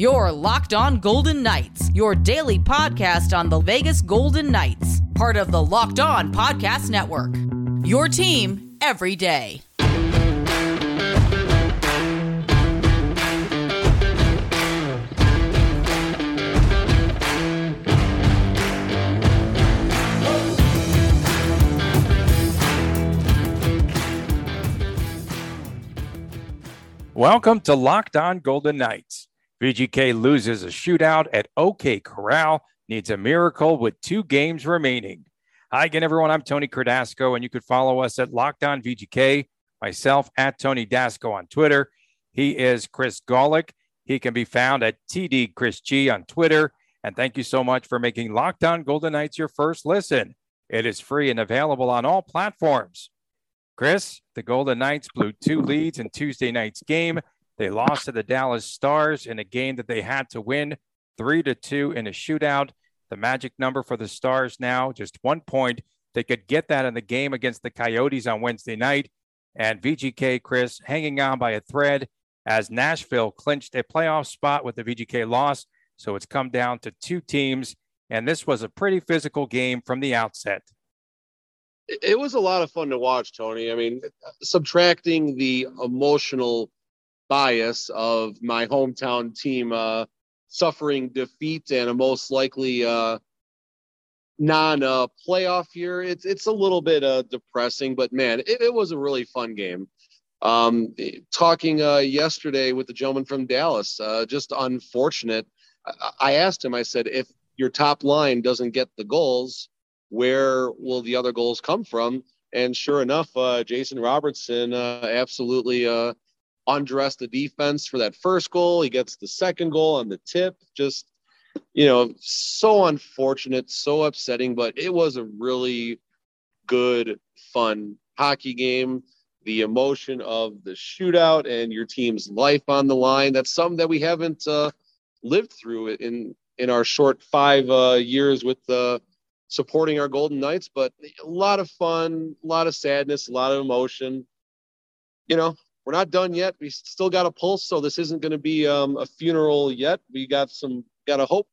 Your Locked On Golden Knights, your daily podcast on the Vegas Golden Knights, part of the Locked On Podcast Network. Your team every day. Welcome to Locked On Golden Knights. VGK loses a shootout at OK Corral, needs a miracle with two games remaining. Hi again, everyone. I'm Tony Cardasco, and you could follow us at Locked On VGK, myself at Tony Dasco on Twitter. He is Chris Gawlik. He can be found at TD Chris G on Twitter. And thank you so much for making Locked On Golden Knights your first listen. It is free and available on all platforms. Chris, the Golden Knights blew two leads in Tuesday night's game. They lost to the Dallas Stars in a game that they had to win three to two in a shootout. The magic number for the Stars now just one point. They could get that in the game against the Coyotes on Wednesday night. And VGK, Chris, hanging on by a thread as Nashville clinched a playoff spot with the VGK loss. So it's come down to two teams. And this was a pretty physical game from the outset it was a lot of fun to watch, Tony. I mean, subtracting the emotional bias of my hometown team uh, suffering defeat and a most likely uh, non uh, playoff year, it's it's a little bit uh, depressing. But man, it, it was a really fun game. Um, talking uh, yesterday with the gentleman from Dallas, uh, just unfortunate. I, asked him. I said, if your top line doesn't get the goals where will the other goals come from? And sure enough, uh, Jason Robertson uh, absolutely uh, undressed the defense for that first goal. He gets the second goal on the tip. Just, you know, so unfortunate, so upsetting, but it was a really good, fun hockey game. The emotion of the shootout and your team's life on the line. That's something that we haven't uh, lived through in in our short five uh, years with the supporting our Golden Knights, but a lot of fun, a lot of sadness, a lot of emotion. You know, we're not done yet. We still got a pulse, so this isn't going to be um, a funeral yet. We got some, got a hope,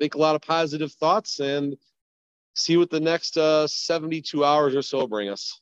make a lot of positive thoughts, and see what the next uh, 72 hours or so bring us.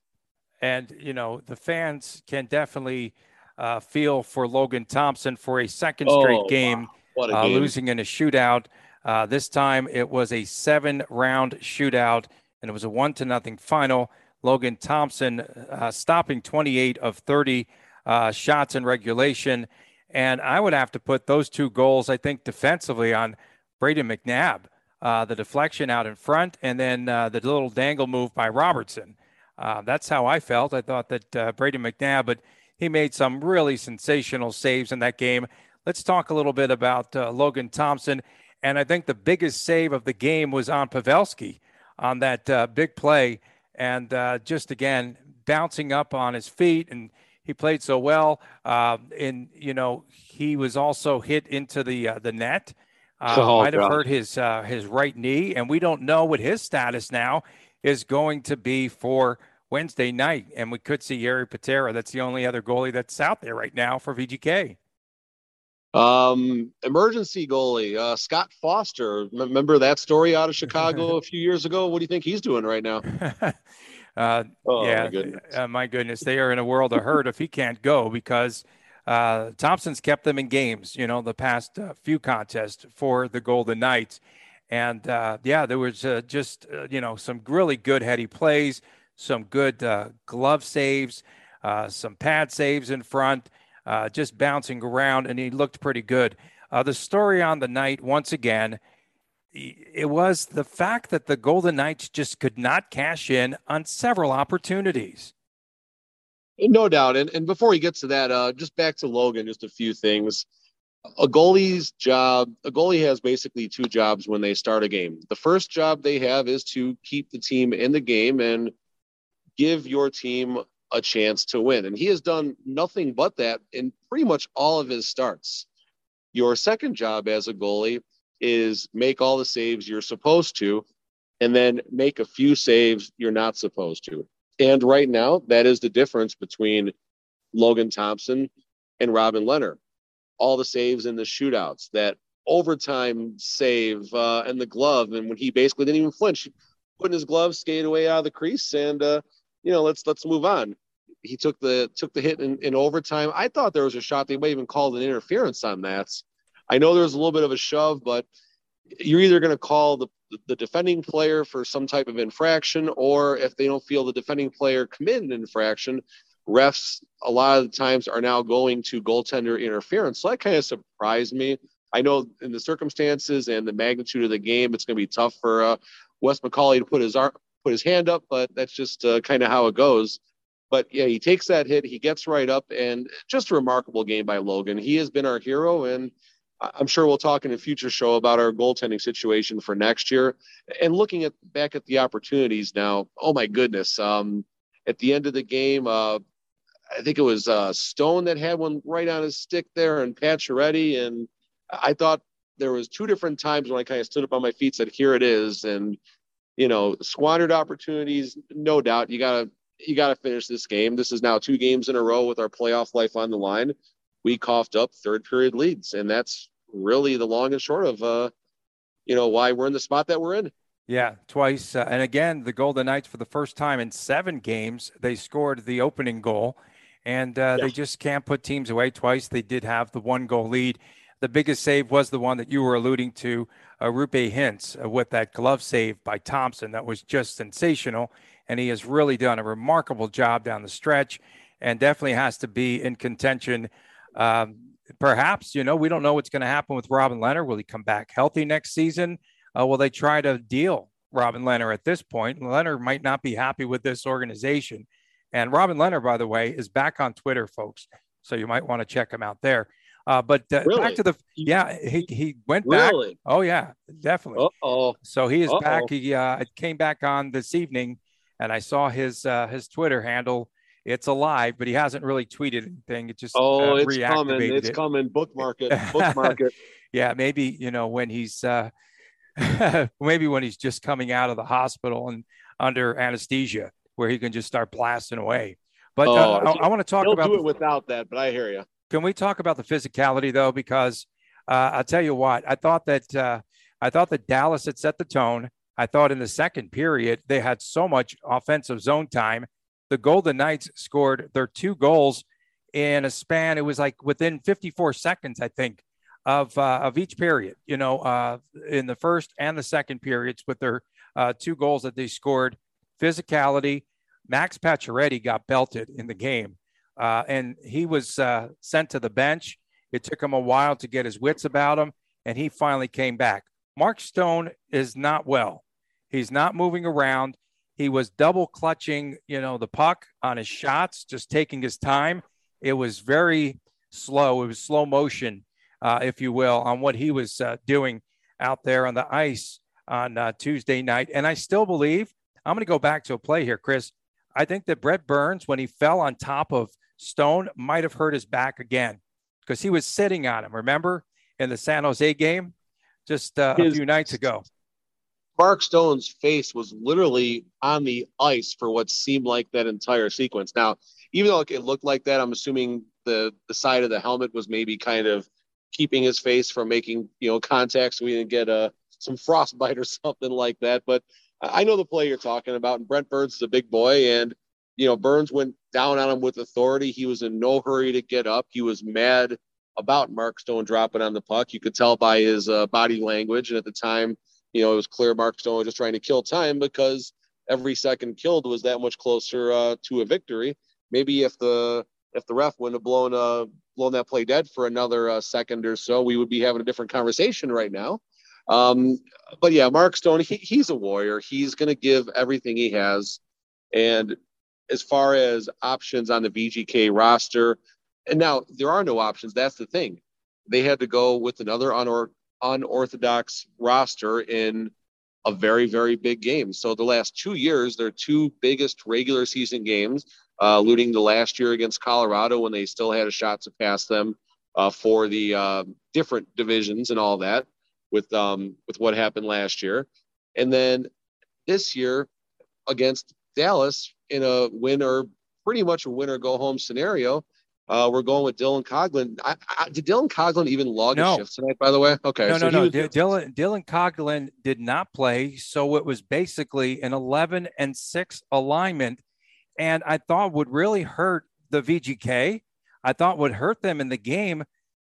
And, you know, the fans can definitely uh, feel for Logan Thompson for a second straight oh, game, wow. uh, game. losing in a shootout. Uh, this time it was a seven round shootout and it was a one to nothing final. Logan Thompson uh, stopping 28 of 30 uh, shots in regulation. And I would have to put those two goals, I think, defensively on Brayden McNabb. Uh, the deflection out in front, and then uh, the little dangle move by Robertson. Uh, that's how I felt. I thought that uh, Brayden McNabb, but he made some really sensational saves in that game. Let's talk a little bit about Logan Thompson and I think the biggest save of the game was on Pavelski on that big play. And uh, just again, bouncing up on his feet. And he played so well. Uh, and, you know, he was also hit into the, uh, the net. Uh, oh, might have God. hurt his, uh, his right knee. And we don't know what his status now is going to be for Wednesday night. And we could see Jiri Patera. That's the only other goalie that's out there right now for VGK. Um, emergency goalie uh, Scott Foster. Remember that story out of Chicago a few years ago? What do you think he's doing right now? uh, oh, yeah, my goodness. Uh, my goodness, they are in a world of hurt if he can't go because uh, Thompson's kept them in games. You know, the past uh, few contests for the Golden Knights, and uh, yeah, there was uh, just uh, you know some really good heady plays, some good uh, glove saves, uh, some pad saves in front uh, just bouncing around, and he looked pretty good. Uh, the story on the night, once again, it was the fact that the Golden Knights just could not cash in on several opportunities. No doubt. And, and before he gets to that, uh, just back to Logan, just a few things. A goalie's job, a goalie has basically two jobs when they start a game. The first job they have is to keep the team in the game and give your team a chance to win. And he has done nothing but that in pretty much all of his starts. Your second job as a goalie is make all the saves you're supposed to, and then make a few saves you're not supposed to. And right now, that is the difference between Logan Thompson and Robin Lehner. all the saves in the shootouts, that overtime save uh, and the glove, and when he basically didn't even flinch, putting his glove, skated away out of the crease, and uh, you know, let's let's move on. He took the took the hit in, in overtime. I thought there was a shot. They might even called an interference on that. I know there was a little bit of a shove, but you're either going to call the the defending player for some type of infraction, or if they don't feel the defending player committed an infraction, refs a lot of the times are now going to goaltender interference. So that kind of surprised me. I know in the circumstances and the magnitude of the game, it's going to be tough for uh, Wes McCauley to put his arm, put his hand up, but that's just uh, kind of how it goes. But yeah, he takes that hit, he gets right up, and just a remarkable game by Logan. He has been our hero, and I'm sure we'll talk in a future show about our goaltending situation for next year. And looking at back at the opportunities now, oh my goodness! Um, at the end of the game, uh, I think it was uh, Stone that had one right on his stick there, and Pacioretty. And I thought there was two different times when I kind of stood up on my feet, said, "Here it is," and you know, squandered opportunities. No doubt, you gotta you gotta finish this game. This is now two games in a row with our playoff life on the line. We coughed up third period leads, and that's really the long and short of uh, you know why we're in the spot that we're in. Yeah, twice, uh, and again, the Golden Knights for the first time in seven games they scored the opening goal, and uh, they just can't put teams away twice. They did have the one goal lead. The biggest save was the one that you were alluding to, uh, Roope Hintz, uh, with that glove save by Thompson. That was just sensational, and he has really done a remarkable job down the stretch, and definitely has to be in contention. Um, perhaps, you know, we don't know what's going to happen with Robin Lehner. Will he come back healthy next season? Uh, will they try to deal Robin Lehner at this point? Lehner might not be happy with this organization. And Robin Lehner, by the way, is back on Twitter, folks. So you might want to check him out there. Uh, but uh, really? back to the yeah, he he went back. Really? Oh yeah, definitely. Oh, so he is Uh-oh. back. He uh, came back on this evening, and I saw his uh, his Twitter handle it's alive, but he hasn't really tweeted anything. It just oh, uh, it's coming, it's it. coming. Bookmark it, bookmark it. yeah, maybe you know when he's uh, maybe when he's just coming out of the hospital and under anesthesia, where he can just start blasting away. But uh, oh, uh, I, I want to talk about do it without that. But I hear you. Can we talk about the physicality though? Because uh, I'll tell you what, I thought that uh, I thought that Dallas had set the tone. I thought in the second period they had so much offensive zone time the Golden Knights scored their two goals in a span. It was like within 54 seconds, I think, of uh, of each period. You know, uh, in the first and the second periods, with their uh, two goals that they scored. Physicality. Max Pacioretty got belted in the game, uh, and he was uh, sent to the bench. It took him a while to get his wits about him, and he finally came back. Mark Stone is not well. He's not moving around. He was double clutching, you know, the puck on his shots, just taking his time. It was very slow. It was slow motion, uh, if you will, on what he was uh, doing out there on the ice on uh, Tuesday night. And I still believe I'm going to go back to a play here, Chris. I think that Brent Burns, when he fell on top of Stone, might have hurt his back again because he was sitting on him. Remember in the San Jose game just uh, a few nights ago. Mark Stone's face was literally on the ice for what seemed like that entire sequence. Now, even though it looked like that, I'm assuming the the side of the helmet was maybe kind of keeping his face from making you know contact, so we didn't get a uh, some frostbite or something like that. But I know the play you're talking about, and Brent Burns is a big boy, and you know Burns went down on him with authority. He was in no hurry to get up. He was mad about Mark Stone dropping on the puck. You could tell by his uh, body language, and at the time you know, it was clear Mark Stone was just trying to kill time because every second killed was that much closer uh, to a victory. Maybe if the if the ref wouldn't have blown uh blown that play dead for another uh, second or so, we would be having a different conversation right now. Um, but yeah, Mark Stone, he, he's a warrior. He's going to give everything he has. And as far as options on the VGK roster, and now there are no options. That's the thing. They had to go with another unor- unorthodox roster in a very, very big game. So the last two years, their two biggest regular season games, uh, looting the last year against Colorado when they still had a shot to pass them uh, for the uh, different divisions and all that with um, with what happened last year, and then this year against Dallas in a win or pretty much a win or go home scenario. Uh, we're going with Dylan Coghlan. I, I, did Dylan Coghlan even log no. a shift tonight? By the way, okay. No, so no, no. Was... Dylan Dylan Coghlan did not play, so it was basically an 11 and six alignment, and I thought would really hurt the VGK. I thought would hurt them in the game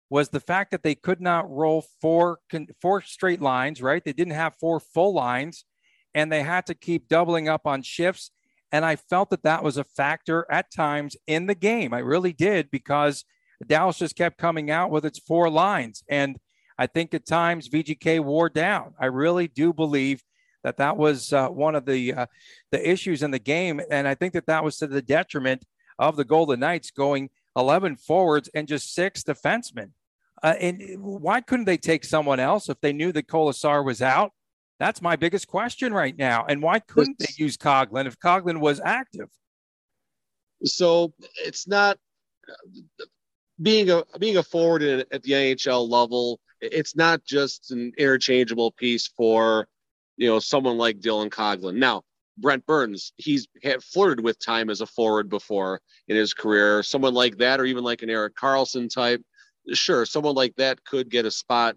was the fact that they could not roll four four straight lines. Right, they didn't have four full lines, and they had to keep doubling up on shifts and I felt that that was a factor at times in the game. I really did because Dallas just kept coming out with its four lines. And I think at times VGK wore down. I really do believe that that was uh, one of the uh, the issues in the game, and I think that that was to the detriment of the Golden Knights going 11 forwards and just six defensemen. Uh, and why couldn't they take someone else if they knew that Kolesar was out? That's my biggest question right now. And why couldn't they use Coghlan if Coghlan was active? So it's not being a being a forward in, at the NHL level. It's not just an interchangeable piece for you know someone like Dylan Coghlan. Now Brent Burns, he's had flirted with time as a forward before in his career. Someone like that, or even like an Erik Karlsson type, sure, someone like that could get a spot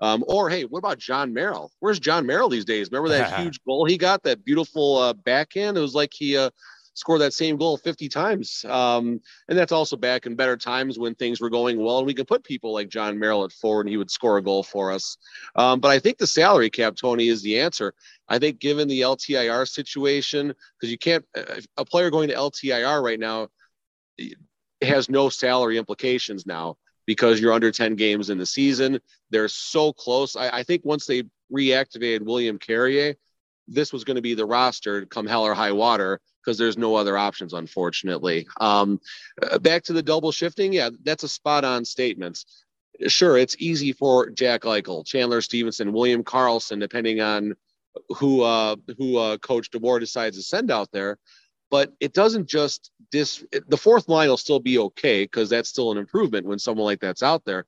um, or hey, what about Jon Merrill? Where's Jon Merrill these days? Remember that huge goal he got, that beautiful uh, backhand? It was like he uh, scored that same goal 50 times. Um, and that's also back in better times when things were going well, and we could put people like Jon Merrill at forward, and he would score a goal for us. Um, but I think the salary cap, Tony, is the answer. I think given the LTIR situation, because you can't uh, a player going to LTIR right now has no salary implications now because you're under 10 games in the season. They're so close. I, I think once they reactivated William Carrier, this was going to be the roster come hell or high water because there's no other options, unfortunately. Um, uh, back to the double shifting. Yeah, that's a spot on statement. Sure, it's easy for Jack Eichel, Chandler Stephenson, William Karlsson, depending on who uh, who uh, Coach DeBoer decides to send out there but it doesn't just dis the fourth line will still be okay because that's still an improvement when someone like that's out there.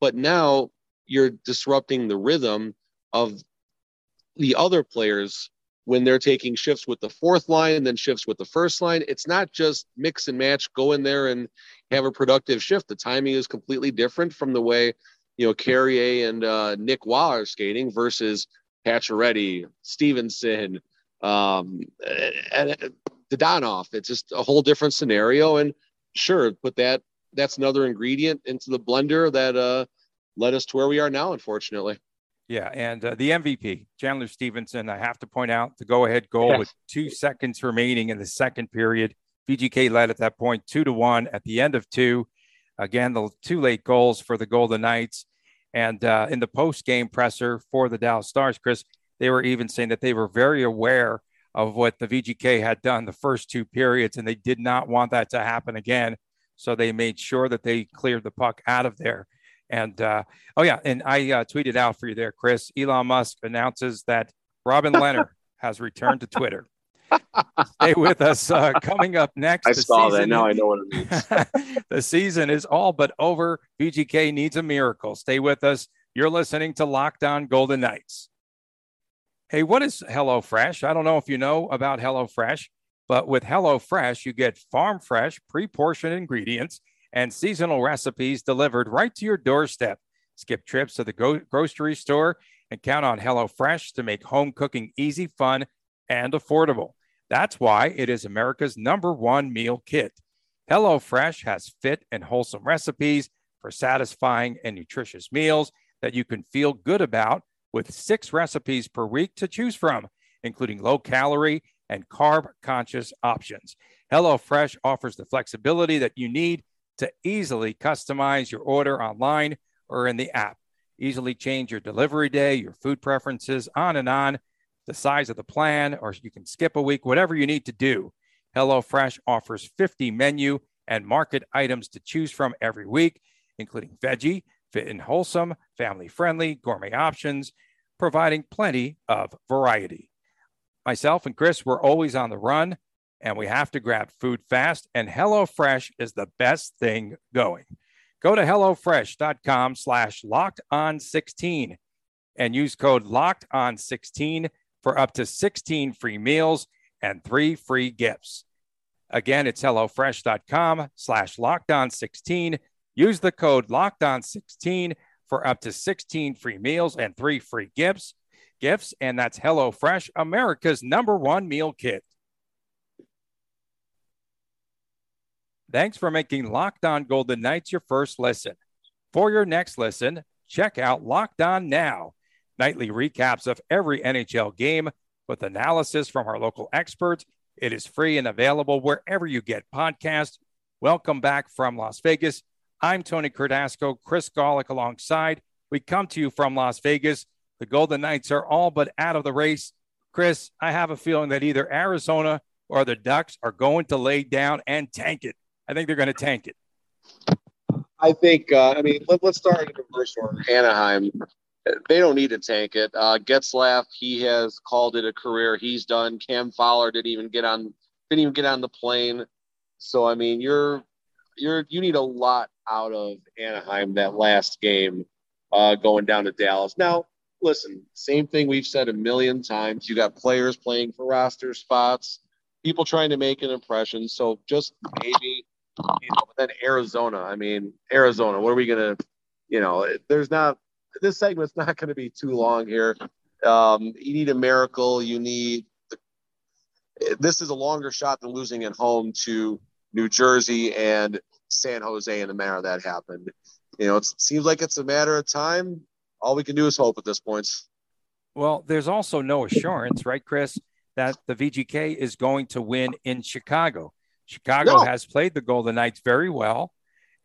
But now you're disrupting the rhythm of the other players when they're taking shifts with the fourth line and then shifts with the first line. It's not just mix and match go in there and have a productive shift. The timing is completely different from the way you know carrier and uh, nick Roy are skating versus Pacioretty, Stephenson um, and, Dadonov. It's just a whole different scenario. And sure, put that that's another ingredient into the blender that uh, led us to where we are now, unfortunately. Yeah, and uh, the MVP, Chandler Stephenson, I have to point out the go-ahead goal yes. with two seconds remaining in the second period. VGK led at that point, two to one. At the end of two, again the two late goals for the Golden Knights. And uh, in the post-game presser for the Dallas Stars, Chris, they were even saying that they were very aware of what the VGK had done the first two periods, and they did not want that to happen again. So they made sure that they cleared the puck out of there. And uh, oh yeah, and I uh, tweeted out for you there, Chris. Elon Musk announces that Robin Lehner has returned to Twitter. Stay with us. Uh, coming up next, I saw that. Now I know what it means. the season is all but over. VGK needs a miracle. Stay with us. You're listening to Locked On Golden Knights. Hey, what is HelloFresh? I don't know if you know about HelloFresh, but with HelloFresh, you get farm fresh, pre portioned ingredients and seasonal recipes delivered right to your doorstep. Skip trips to the go- grocery store and count on HelloFresh to make home cooking easy, fun, and affordable. That's why it is America's number one meal kit. HelloFresh has fit and wholesome recipes for satisfying and nutritious meals that you can feel good about with six recipes per week to choose from, including low calorie and carb conscious options. HelloFresh offers the flexibility that you need to easily customize your order online or in the app. Easily change your delivery day, your food preferences, on and on, the size of the plan, or you can skip a week, whatever you need to do. HelloFresh offers 50 menu and market items to choose from every week, including veggie, fit and wholesome, family friendly, gourmet options, providing plenty of variety. Myself and Chris, we're always on the run and we have to grab food fast, and HelloFresh is the best thing going. Go to HelloFresh.com slash locked on 16 and use code locked on 16 for up to 16 free meals and three free gifts. Again, it's HelloFresh.com slash lockdown16. Use the code lockdown16 for up to 16 free meals and three free gifts. Gifts, and that's HelloFresh, America's number one meal kit. Thanks for making Locked On Golden Knights your first listen. For your next listen, check out Locked On Now, nightly recaps of every NHL game with analysis from our local experts. It is free and available wherever you get podcasts. Welcome back from Las Vegas. I'm Tony Cardasco, Chris Gawlik alongside. We come to you from Las Vegas. The Golden Knights are all but out of the race. Chris, I have a feeling that either Arizona or the Ducks are going to lay down and tank it. I think they're going to tank it. I think, uh, I mean, let, us start in reverse order. Anaheim, they don't need to tank it. Uh, Getzlaf, he has called it a career. He's done. Cam Fowler didn't even get on, didn't even get on the plane. So I mean, you're, you're, you need a lot out of Anaheim that last game, uh, going down to Dallas. Now, listen, same thing we've said a million times. You got players playing for roster spots, people trying to make an impression. So just maybe you know, but then Arizona. I mean, Arizona. What are we gonna? You know, there's not. This segment's not going to be too long here. Um, you need a miracle. You need. This is a longer shot than losing at home to New Jersey and San Jose in the manner that happened. You know, it seems like it's a matter of time. All we can do is hope at this point. Well, there's also no assurance, right, Chris, that the VGK is going to win in Chicago. Chicago no. has played the Golden Knights very well.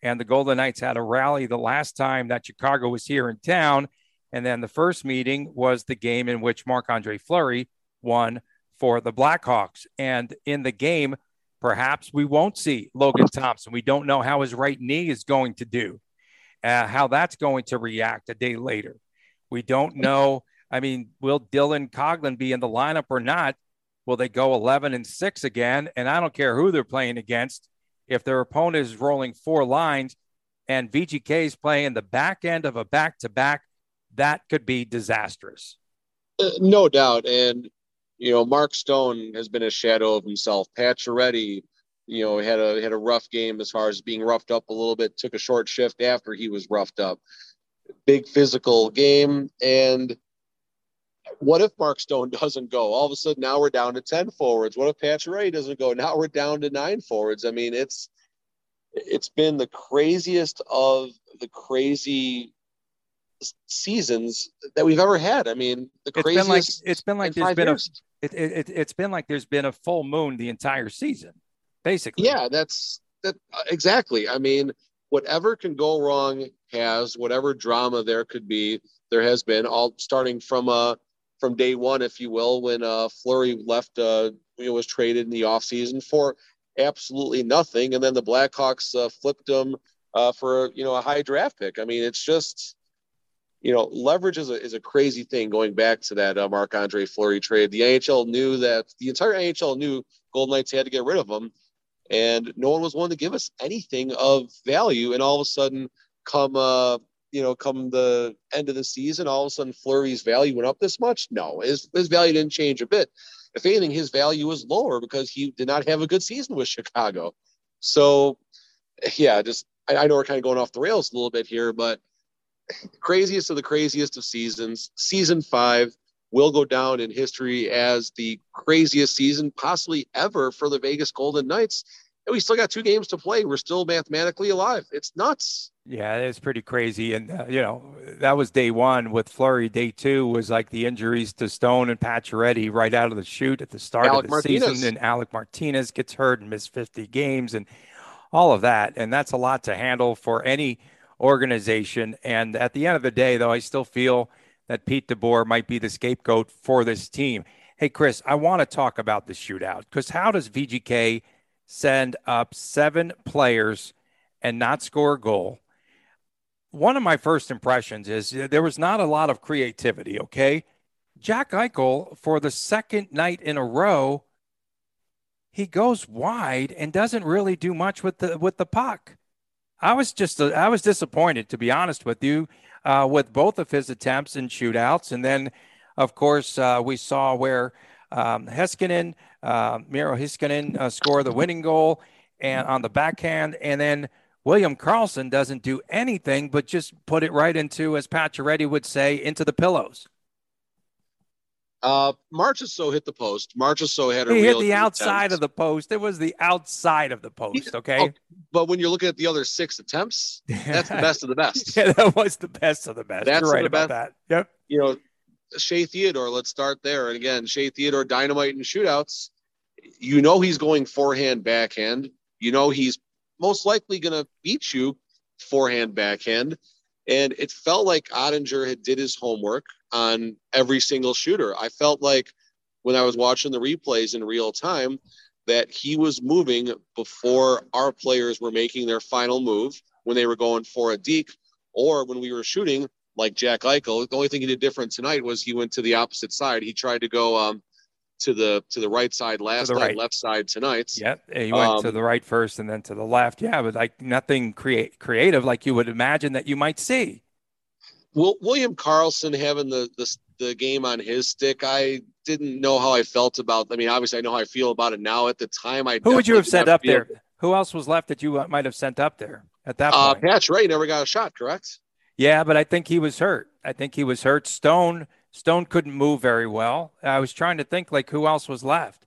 And the Golden Knights had a rally the last time that Chicago was here in town. And then the first meeting was the game in which Marc Andre Fleury won for the Blackhawks. And in the game, perhaps we won't see Logan Thompson. We don't know how his right knee is going to do, uh, how that's going to react a day later. We don't know. I mean, will Dylan Coghlan be in the lineup or not? Will they go 11 and 6 again? And I don't care who they're playing against. If their opponent is rolling four lines and VGK is playing the back end of a back to back, that could be disastrous. Uh, no doubt. And, you know, Mark Stone has been a shadow of himself. Pacioretty, you know, had a had a rough game as far as being roughed up a little bit, took a short shift after he was roughed up. Big physical game. And what if Mark Stone doesn't go? All of a sudden, now we're down to 10 forwards. What if Pacioretty doesn't go? Now we're down to nine forwards. I mean, it's it's been the craziest of the crazy seasons that we've ever had. I mean, the it's craziest. Been like, it's been like there's been years. a it, it, it's been like there's been a full moon the entire season, basically. Yeah, that's that exactly. I mean, whatever can go wrong has whatever drama there could be. There has been all starting from uh, from day one, if you will, when uh, Fleury left, uh, was traded in the offseason for absolutely nothing. And then the Blackhawks uh, flipped him uh, for, you know, a high draft pick. I mean, it's just, you know, leverage is a, is a crazy thing going back to that uh, Marc Andre Fleury trade. The NHL knew that the entire NHL knew Golden Knights had to get rid of him. And no one was willing to give us anything of value. And all of a sudden, come uh, you know, come the end of the season, all of a sudden Fleury's value went up this much? No, his, his value didn't change a bit. If anything, his value was lower because he did not have a good season with Chicago. So, yeah, just I, I know we're kind of going off the rails a little bit here, but craziest of the craziest of seasons. Season five will go down in history as the craziest season possibly ever for the Vegas Golden Knights and we still got two games to play. We're still mathematically alive. It's nuts. Yeah, it's pretty crazy. And, uh, you know, that was day one with Fleury. Day two was like the injuries to Stone and Pacioretty right out of the chute at the start Alec of the Martinez. season. And Alec Martinez gets hurt and missed 50 games and all of that. And that's a lot to handle for any organization. And at the end of the day, though, I still feel that Pete DeBoer might be the scapegoat for this team. Hey, Chris, I want to talk about the shootout because how does VGK – send up seven players and not score a goal. One of my first impressions is there was not a lot of creativity, okay? Jack Eichel, for the second night in a row, he goes wide and doesn't really do much with the with the puck. I was just I was disappointed to be honest with you uh, with both of his attempts and shootouts, and then of course uh, we saw where um, Heiskanen uh, Miro Heiskanen uh, score the winning goal and on the backhand, and then William Karlsson doesn't do anything but just put it right into, as Pacioretty would say, into the pillows. Uh, Marchessault hit the post. Marchessault had a he hit the outside attempt. of the post. It was the outside of the post. Okay. Oh, but when you're looking at the other six attempts, that's the best of the best. yeah, that was the best of the best. That's you're right about best. that. Yep. You know, Shea Theodore. Let's start there. And again, Shea Theodore, dynamite and shootouts. You know he's going forehand, backhand. You know he's most likely going to beat you forehand, backhand. And it felt like Oettinger had did his homework on every single shooter. I felt like when I was watching the replays in real time that he was moving before our players were making their final move when they were going for a deke or when we were shooting like Jack Eichel. The only thing he did different tonight was he went to the opposite side. He tried to go um, to the to the right side last night, right. left side tonight. Yeah, he went um, to the right first and then to the left. Yeah, but like nothing create creative like you would imagine that you might see. Well, William Karlsson having the, the the game on his stick, I didn't know how I felt about. I mean, obviously, I know how I feel about it now. At the time, I who would you have sent up feel, there? Who else was left that you uh, might have sent up there at that uh, point? Pacioretty never got a shot, correct? Yeah, but I think he was hurt. I think he was hurt. Stone Stone couldn't move very well. I was trying to think like who else was left.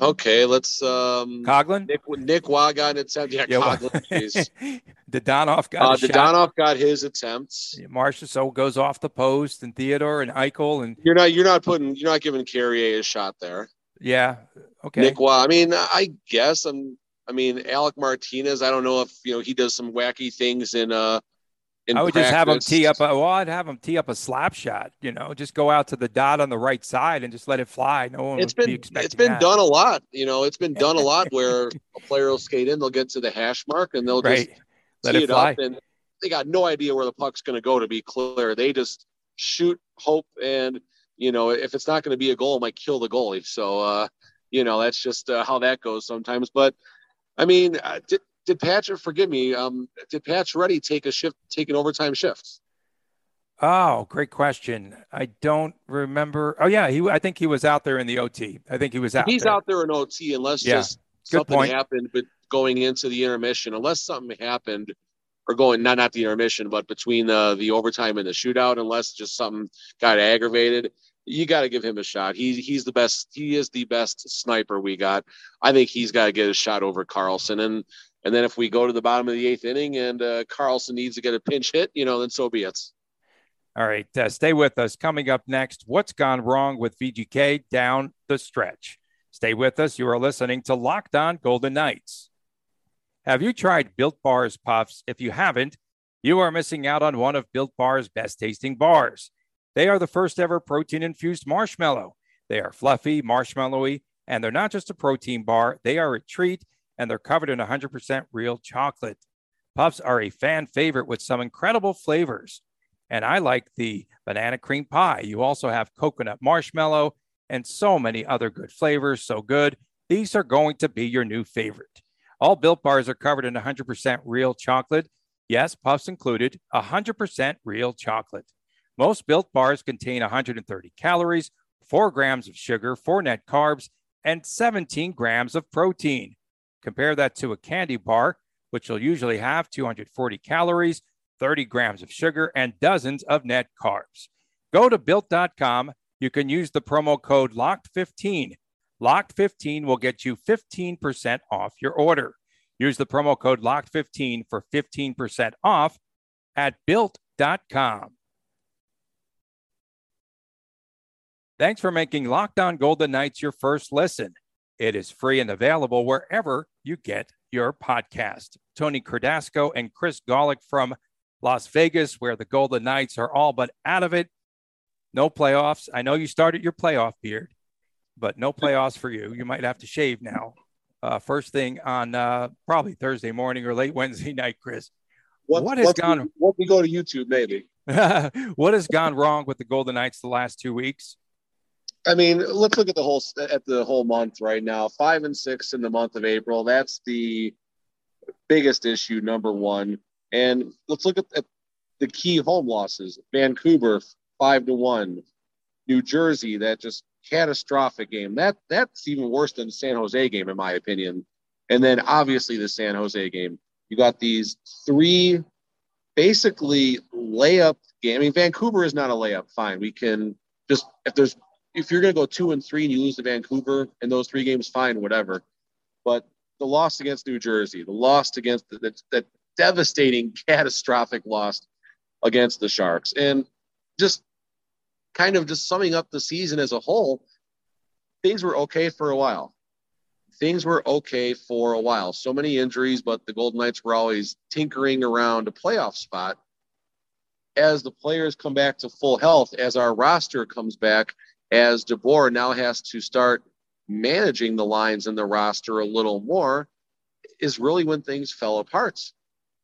Okay, let's um Coghlan. Nick Nick Roy got an attempt. Yeah, yeah Coghlan. Dadonov got uh, Dadonov got his attempts. Yeah, Marchessault goes off the post, and Theodore and Eichel, and you're not you're not putting you're not giving Carrier a shot there. Yeah. Okay. Nick Roy. I mean, I guess I'm. I mean, Alec Martinez. I don't know if you know he does some wacky things in uh I would practice. just have them tee up. A, well, I'd have them tee up a slap shot. You know, just go out to the dot on the right side and just let it fly. No one. It's been be it's been that. done a lot. You know, it's been done a lot where a player will skate in, they'll get to the hash mark, and they'll just right. let tee it, it up, and they got no idea where the puck's going to go. To be clear, they just shoot, hope, and you know, if it's not going to be a goal, it might kill the goalie. So, uh, you know, that's just uh, how that goes sometimes. But I mean, uh, did Patrick forgive me? Um, did Pacioretty take a shift, take an overtime shift? Oh, great question. I don't remember. Oh yeah, he. I think he was out there in the OT. I think he was out. He's there. out there in OT unless yeah. just Good something point. happened, but going into the intermission, unless something happened, or going not not the intermission, but between the the overtime and the shootout, unless just something got aggravated, you got to give him a shot. He's he's the best. He is the best sniper we got. I think he's got to get a shot over Karlsson. And and then if we go to the bottom of the eighth inning and uh, Karlsson needs to get a pinch hit, you know, then so be it. All right, uh, stay with us. Coming up next, what's gone wrong with VGK down the stretch? Stay with us. You are listening to Locked On Golden Knights. Have you tried Built Bars Puffs? If you haven't, you are missing out on one of Built Bar's best tasting bars. They are the first ever protein infused marshmallow. They are fluffy, marshmallowy, and they're not just a protein bar, they are a treat and they're covered in 100% real chocolate. Puffs are a fan favorite with some incredible flavors. And I like the banana cream pie. You also have coconut marshmallow and so many other good flavors. So good. These are going to be your new favorite. All built bars are covered in 100% real chocolate. Yes, puffs included, 100% real chocolate. Most built bars contain 130 calories, 4 grams of sugar, 4 net carbs, and 17 grams of protein. Compare that to a candy bar, which will usually have 240 calories, 30 grams of sugar, and dozens of net carbs. Go to built.com. You can use the promo code LOCKED15. Locked15 will get you 15% off your order. Use the promo code LOCKED15 for 15% off at built.com. Thanks for making Locked On Golden Knights your first listen. It is free and available wherever you get your podcast. Tony Cardasco and Chris Gawlik from Las Vegas, where the Golden Knights are all but out of it. No playoffs. I know you started your playoff beard, but no playoffs for you. You might have to shave now. Uh, first thing on uh, probably Thursday morning or late Wednesday night, Chris. Once, what has gone? We, once we go to YouTube, maybe. what has gone wrong with the Golden Knights the last two weeks? I mean, let's look at the whole at the whole month right now. Five and six in the month of April. That's the biggest issue, number one. And let's look at, at the key home losses. Vancouver five to one. New Jersey that just catastrophic game. That that's even worse than the San Jose game, in my opinion. And then obviously the San Jose game. You got these three basically layup game. I mean, Vancouver is not a layup. Fine. We can just if there's if you're gonna go two and three and you lose to Vancouver in those three games, fine, whatever. But the loss against New Jersey, the loss against the, the, the devastating, catastrophic loss against the Sharks, and just kind of just summing up the season as a whole, things were okay for a while. Things were okay for a while. So many injuries, but the Golden Knights were always tinkering around a playoff spot. As the players come back to full health, as our roster comes back, as DeBoer now has to start managing the lines in the roster a little more, is really when things fell apart.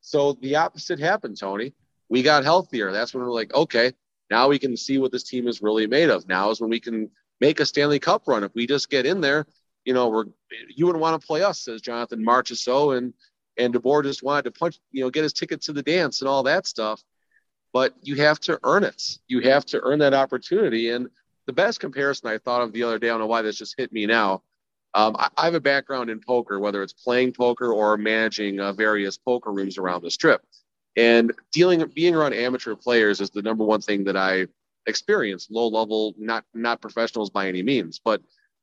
So the opposite happened, Tony. We got healthier. That's when we're like, okay, now we can see what this team is really made of. Now is when we can make a Stanley Cup run. If we just get in there, you know, we're you wouldn't want to play us, says Jonathan Marchessault, and and DeBoer just wanted to punch, you know, get his ticket to the dance and all that stuff. But you have to earn it. You have to earn that opportunity. And the best comparison I thought of the other day, I don't know why this just hit me now. Um, I, I, have a background in poker, whether it's playing poker or managing uh, various poker rooms around the strip. And dealing, being around amateur players is the number one thing that I experience. Low level, not not professionals by any means, but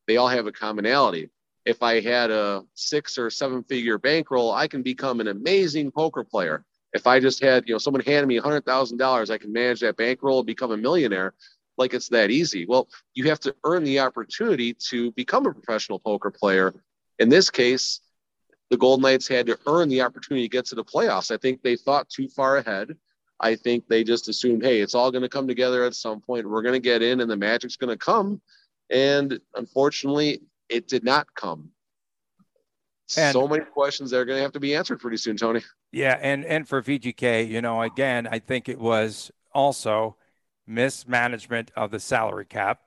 they all have a commonality. If I had a six or seven figure bankroll, I can become an amazing poker player. If I just had, you know, someone handed me hundred thousand dollars, I can manage that bankroll and become a millionaire. Like it's that easy. Well, you have to earn the opportunity to become a professional poker player. In this case, the Golden Knights had to earn the opportunity to get to the playoffs. I think they thought too far ahead. I think they just assumed, hey, it's all going to come together at some point. We're going to get in and the magic's going to come. And unfortunately, it did not come. And, so many questions that are going to have to be answered pretty soon, Tony. Yeah, and and for VGK, you know, again, I think it was also mismanagement of the salary cap.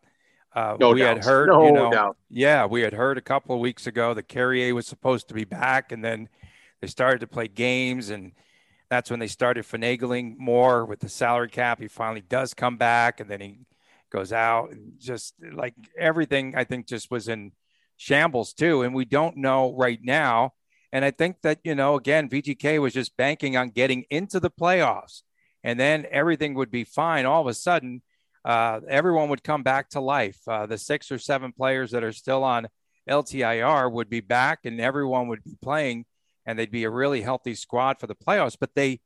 Uh, no we had heard, no you know, doubt. yeah, we had heard a couple of weeks ago that Carrier was supposed to be back, and then they started to play games, and that's when they started finagling more with the salary cap. He finally does come back, and then he goes out, and just like everything, I think just was in shambles too. And we don't know right now. And I think that you know, again, VGK was just banking on getting into the playoffs, and then everything would be fine. All of a sudden uh, everyone would come back to life. Uh, the six or seven players that are still on LTIR would be back, and everyone would be playing, and they'd be a really healthy squad for the playoffs. But they,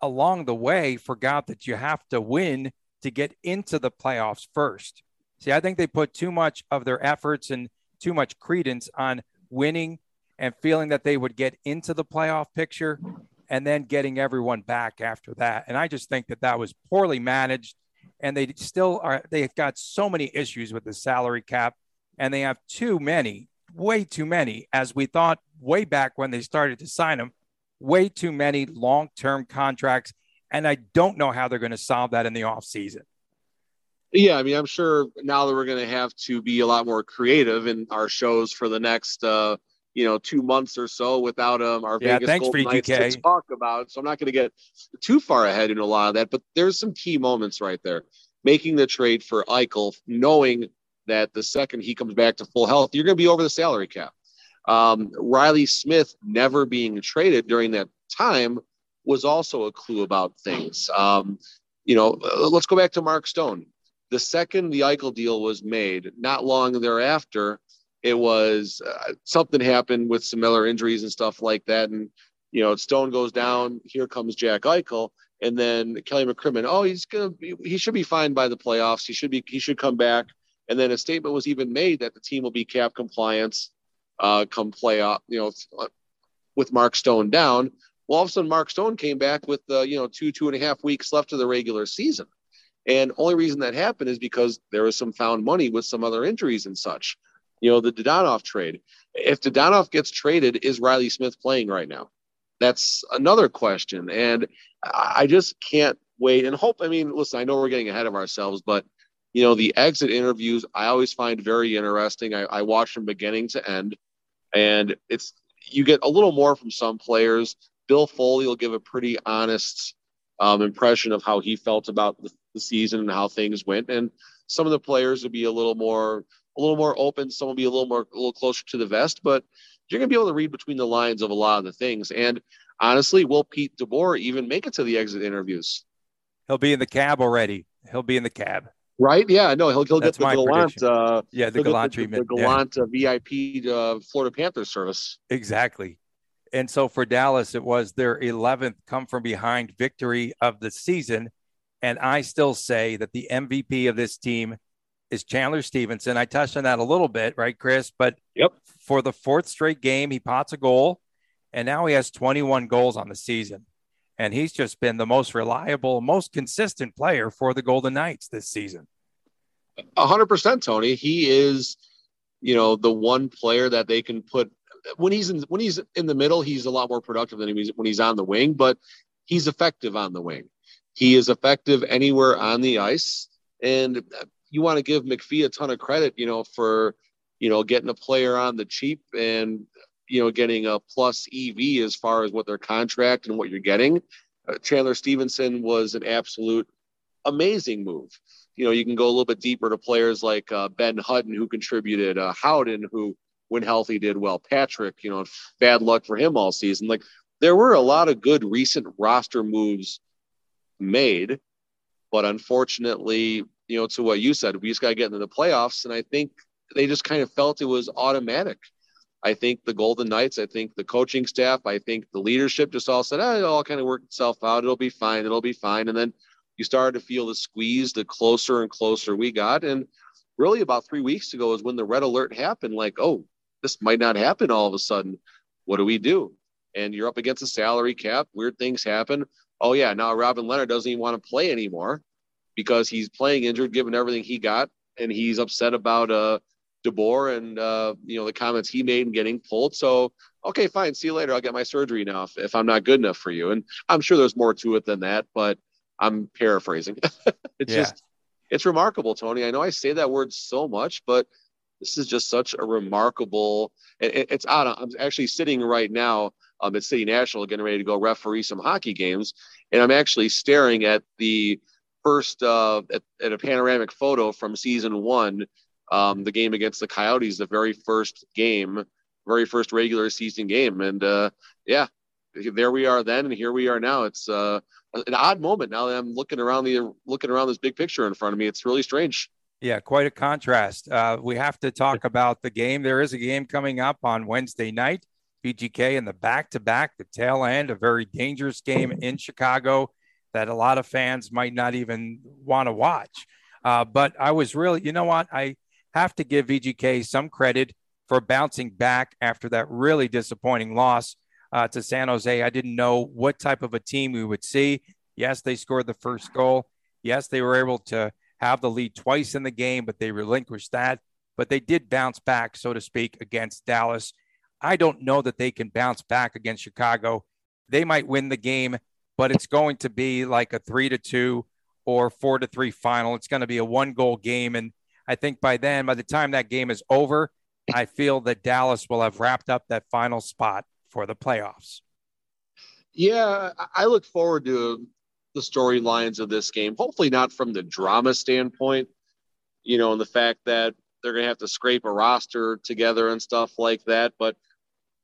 along the way, forgot that you have to win to get into the playoffs first. See, I think they put too much of their efforts and too much credence on winning and feeling that they would get into the playoff picture and then getting everyone back after that. And I just think that that was poorly managed and they still are they've got so many issues with the salary cap and they have too many way too many as we thought way back when they started to sign them way too many long-term contracts and i don't know how they're going to solve that in the off season yeah i mean i'm sure now that we're going to have to be a lot more creative in our shows for the next uh you know two months or so without um our yeah, Vegas thanks Golden Knights to talk about. So I'm not going to get too far ahead in a lot of that, but there's some key moments right there. Making the trade for Eichel, knowing that the second he comes back to full health, you're going to be over the salary cap. Um, Reilly Smith never being traded during that time was also a clue about things. Um, you know, uh, let's go back to Mark Stone. The second the Eichel deal was made, not long thereafter, it was uh, something happened with some Miller injuries and stuff like that. And, you know, Stone goes down. Here comes Jack Eichel. And then Kelly McCrimmon, oh, he's going to he should be fine by the playoffs. He should be, he should come back. And then a statement was even made that the team will be cap compliance uh, come playoff, you know, with Mark Stone down. Well, all of a sudden, Mark Stone came back with, uh, you know, two, two and a half weeks left of the regular season. And only reason that happened is because there was some found money with some other injuries and such you know, the Dadonov trade. If Dadonov gets traded, is Reilly Smith playing right now? That's another question. And I just can't wait and hope. I mean, listen, I know we're getting ahead of ourselves, but you know, the exit interviews I always find very interesting. I, I watch from beginning to end, and it's you get a little more from some players. Bill Foley will give a pretty honest um, impression of how he felt about the, the season and how things went, and some of the players would be a little more a little more open. Some will be a little more, a little closer to the vest, but you're going to be able to read between the lines of a lot of the things. And honestly, will Pete DeBoer even make it to the exit interviews? He'll be in the cab already. He'll be in the cab. Right? Yeah. No, he'll, he'll get the Gallant. Uh, yeah, the Gallant treatment. The, the Gallant yeah. uh, VIP uh, Florida Panthers service. Exactly. And so for Dallas, it was their 11th come from behind victory of the season. And I still say that the MVP of this team is Chandler Stephenson. I touched on that a little bit, right, Chris? But yep. for the fourth straight game, he pots a goal, and now he has 21 goals on the season. And he's just been the most reliable, most consistent player for the Golden Knights this season. A hundred percent, Tony. He is, you know, the one player that they can put when he's in when he's in the middle. He's a lot more productive than he's when he's on the wing, but he's effective on the wing. He is effective anywhere on the ice, and you want to give McPhee a ton of credit, you know, for you know getting a player on the cheap and you know getting a plus EV as far as what their contract and what you're getting. Uh, Chandler Stephenson was an absolute amazing move. You know, you can go a little bit deeper to players like uh, Ben Hutton, who contributed, uh, Howden, who when healthy did well, Patrick. You know, bad luck for him all season. Like there were a lot of good recent roster moves made, but unfortunately, you know, to what you said, we just got to get into the playoffs. And I think they just kind of felt it was automatic. I think the Golden Knights, I think the coaching staff, I think the leadership just all said, oh, it all kind of worked itself out. It'll be fine. It'll be fine. And then you started to feel the squeeze the closer and closer we got. And really about three weeks ago is when the red alert happened like, oh, this might not happen all of a sudden. What do we do? And you're up against a salary cap. Weird things happen. Oh, yeah. Now Robin Lehner doesn't even want to play anymore because he's playing injured, given everything he got, and he's upset about uh DeBoer and uh, you know the comments he made and getting pulled. So okay, fine, see you later. I'll get my surgery now if, if I'm not good enough for you. And I'm sure there's more to it than that, but I'm paraphrasing. it's yeah. just it's remarkable, Tony. I know I say that word so much, but this is just such a remarkable. It, it's odd. I'm actually sitting right now um, at City National, getting ready to go referee some hockey games, and I'm actually staring at the first uh, at, at, a panoramic photo from season one, um, the game against the Coyotes, the very first game, very first regular season game, and uh, yeah, there we are then, and here we are now. It's uh, an odd moment now that I'm looking around the looking around this big picture in front of me. It's really strange. Yeah, quite a contrast. Uh, we have to talk about the game. There is a game coming up on Wednesday night. VGK in the back to back, the tail end, a very dangerous game in Chicago that a lot of fans might not even want to watch. Uh, but I was really, you know what? I have to give VGK some credit for bouncing back after that really disappointing loss uh, to San Jose. I didn't know what type of a team we would see. Yes, they scored the first goal. Yes, they were able to have the lead twice in the game, but they relinquished that. But they did bounce back, so to speak, against Dallas. I don't know that they can bounce back against Chicago. They might win the game but it's going to be like a three to two or four to three final. It's going to be a one goal game. And I think by then, by the time that game is over, I feel that Dallas will have wrapped up that final spot for the playoffs. Yeah, I look forward to the storylines of this game. Hopefully, not from the drama standpoint, you know, and the fact that they're going to have to scrape a roster together and stuff like that. But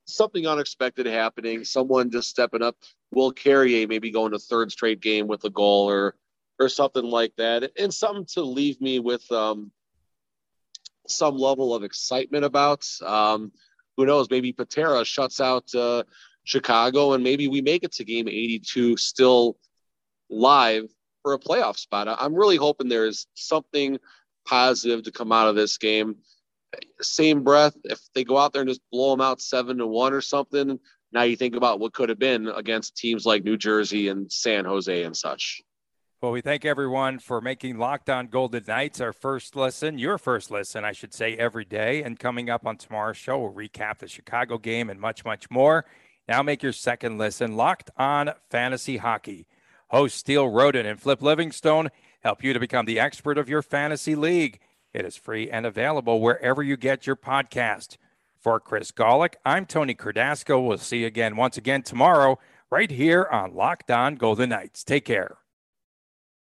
something unexpected happening, someone just stepping up. Will Carrier maybe going to third straight game with a goal or or something like that, and something to leave me with um, some level of excitement about. Um, who knows? Maybe Patera shuts out uh, Chicago, and maybe we make it to game 82 still live for a playoff spot. I'm really hoping there's something positive to come out of this game same breath, if they go out there and just blow them out seven to one or something, now you think about what could have been against teams like New Jersey and San Jose and such. Well, we thank everyone for making Locked On Golden Knights our first lesson, your first lesson, I should say, every day. And coming up on tomorrow's show, we'll recap the Chicago game and much, much more. Now make your second listen Locked On Fantasy Hockey. Hosts Steele Roden and Flip Livingstone help you to become the expert of your fantasy league. It is free and available wherever you get your podcast. For Chris Gawlik, I'm Tony Cardasco. We'll see you again once again tomorrow, right here on Locked On Golden Knights. Take care.